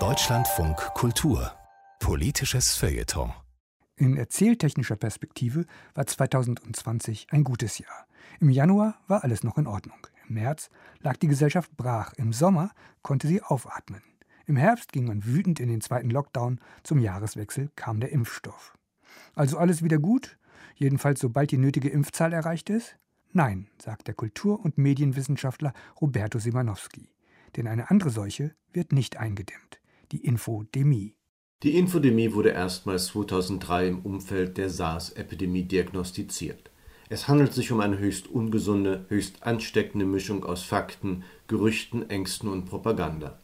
Deutschlandfunk Kultur Politisches Feuilleton in erzähltechnischer Perspektive war 2020 ein gutes Jahr. Im Januar war alles noch in Ordnung. Im März lag die Gesellschaft brach. Im Sommer konnte sie aufatmen. Im Herbst ging man wütend in den zweiten Lockdown. Zum Jahreswechsel kam der Impfstoff. Also alles wieder gut? Jedenfalls sobald die nötige Impfzahl erreicht ist? Nein, sagt der Kultur- und Medienwissenschaftler Roberto Simanowski. Denn eine andere Seuche wird nicht eingedämmt. Die Infodemie. Die Infodemie wurde erstmals 2003 im Umfeld der SARS-Epidemie diagnostiziert. Es handelt sich um eine höchst ungesunde, höchst ansteckende Mischung aus Fakten, Gerüchten, Ängsten und Propaganda.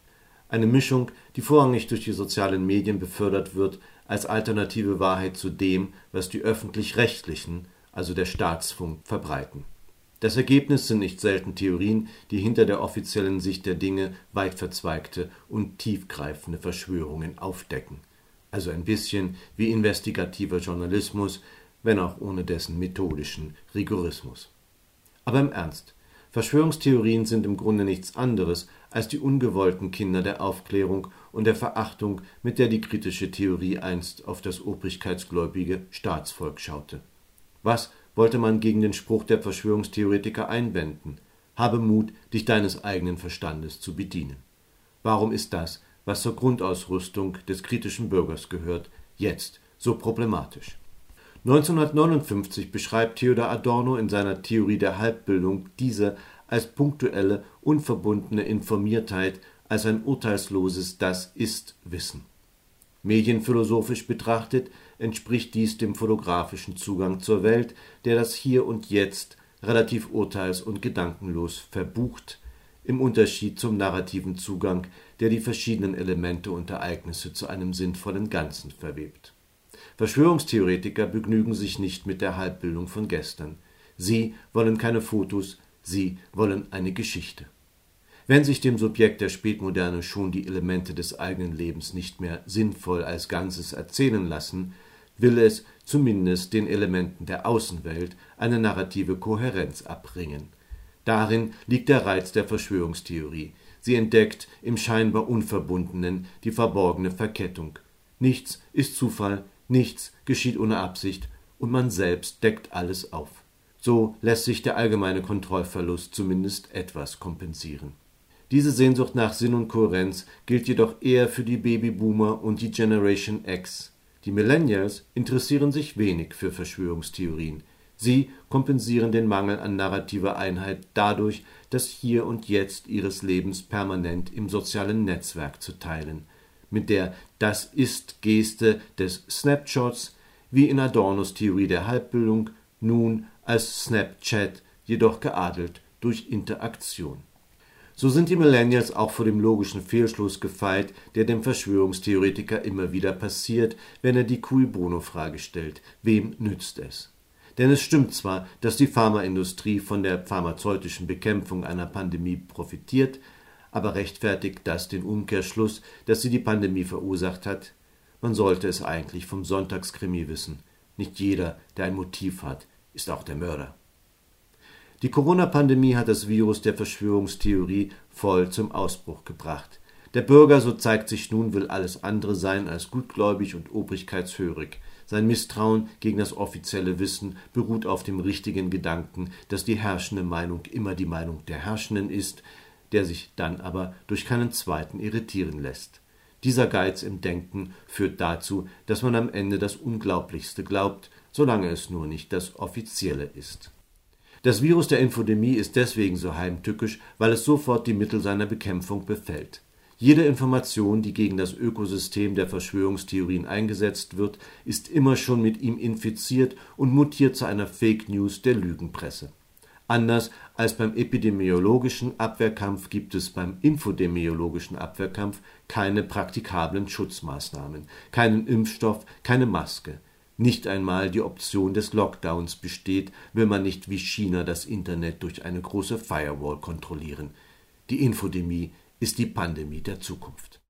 Eine Mischung, die vorrangig durch die sozialen Medien befördert wird, als alternative Wahrheit zu dem, was die öffentlich-rechtlichen, also der Staatsfunk, verbreiten. Das Ergebnis sind nicht selten Theorien, die hinter der offiziellen Sicht der Dinge weit verzweigte und tiefgreifende Verschwörungen aufdecken. Also ein bisschen wie investigativer Journalismus, wenn auch ohne dessen methodischen Rigorismus. Aber im Ernst, Verschwörungstheorien sind im Grunde nichts anderes als die ungewollten Kinder der Aufklärung und der Verachtung, mit der die kritische Theorie einst auf das obrigkeitsgläubige Staatsvolk schaute. Was wollte man gegen den Spruch der Verschwörungstheoretiker einwenden? Habe Mut, dich deines eigenen Verstandes zu bedienen. Warum ist das, was zur Grundausrüstung des kritischen Bürgers gehört, jetzt so problematisch? 1959 beschreibt Theodor Adorno in seiner Theorie der Halbbildung diese als punktuelle, unverbundene Informiertheit, als ein urteilsloses Das ist Wissen. Medienphilosophisch betrachtet entspricht dies dem fotografischen Zugang zur Welt, der das Hier und Jetzt relativ urteils- und gedankenlos verbucht, im Unterschied zum narrativen Zugang, der die verschiedenen Elemente und Ereignisse zu einem sinnvollen Ganzen verwebt Verschwörungstheoretiker begnügen sich nicht mit der Halbbildung von gestern. Sie wollen keine Fotos, sie wollen eine Geschichte. Wenn sich dem Subjekt der Spätmoderne schon die Elemente des eigenen Lebens nicht mehr sinnvoll als Ganzes erzählen lassen, will es zumindest den Elementen der Außenwelt eine narrative Kohärenz abringen. Darin liegt der Reiz der Verschwörungstheorie. Sie entdeckt im scheinbar Unverbundenen die verborgene Verkettung. Nichts ist Zufall, Nichts geschieht ohne Absicht und man selbst deckt alles auf. So lässt sich der allgemeine Kontrollverlust zumindest etwas kompensieren. Diese Sehnsucht nach Sinn und Kohärenz gilt jedoch eher für die Babyboomer und die Generation X. Die Millennials interessieren sich wenig für Verschwörungstheorien. Sie kompensieren den Mangel an narrativer Einheit dadurch, das Hier und Jetzt ihres Lebens permanent im sozialen Netzwerk zu teilen mit der Das ist Geste des Snapshots, wie in Adornos Theorie der Halbbildung, nun als Snapchat, jedoch geadelt durch Interaktion. So sind die Millennials auch vor dem logischen Fehlschluss gefeit, der dem Verschwörungstheoretiker immer wieder passiert, wenn er die Cui Bono-Frage stellt: Wem nützt es? Denn es stimmt zwar, dass die Pharmaindustrie von der pharmazeutischen Bekämpfung einer Pandemie profitiert, aber rechtfertigt das den Umkehrschluss, dass sie die Pandemie verursacht hat? Man sollte es eigentlich vom Sonntagskrimi wissen. Nicht jeder, der ein Motiv hat, ist auch der Mörder. Die Corona-Pandemie hat das Virus der Verschwörungstheorie voll zum Ausbruch gebracht. Der Bürger, so zeigt sich nun, will alles andere sein als gutgläubig und obrigkeitshörig. Sein Misstrauen gegen das offizielle Wissen beruht auf dem richtigen Gedanken, dass die herrschende Meinung immer die Meinung der Herrschenden ist, der sich dann aber durch keinen zweiten irritieren lässt. Dieser Geiz im Denken führt dazu, dass man am Ende das Unglaublichste glaubt, solange es nur nicht das Offizielle ist. Das Virus der Infodemie ist deswegen so heimtückisch, weil es sofort die Mittel seiner Bekämpfung befällt. Jede Information, die gegen das Ökosystem der Verschwörungstheorien eingesetzt wird, ist immer schon mit ihm infiziert und mutiert zu einer Fake News der Lügenpresse. Anders als beim epidemiologischen Abwehrkampf gibt es beim infodemiologischen Abwehrkampf keine praktikablen Schutzmaßnahmen, keinen Impfstoff, keine Maske. Nicht einmal die Option des Lockdowns besteht, will man nicht wie China das Internet durch eine große Firewall kontrollieren. Die Infodemie ist die Pandemie der Zukunft.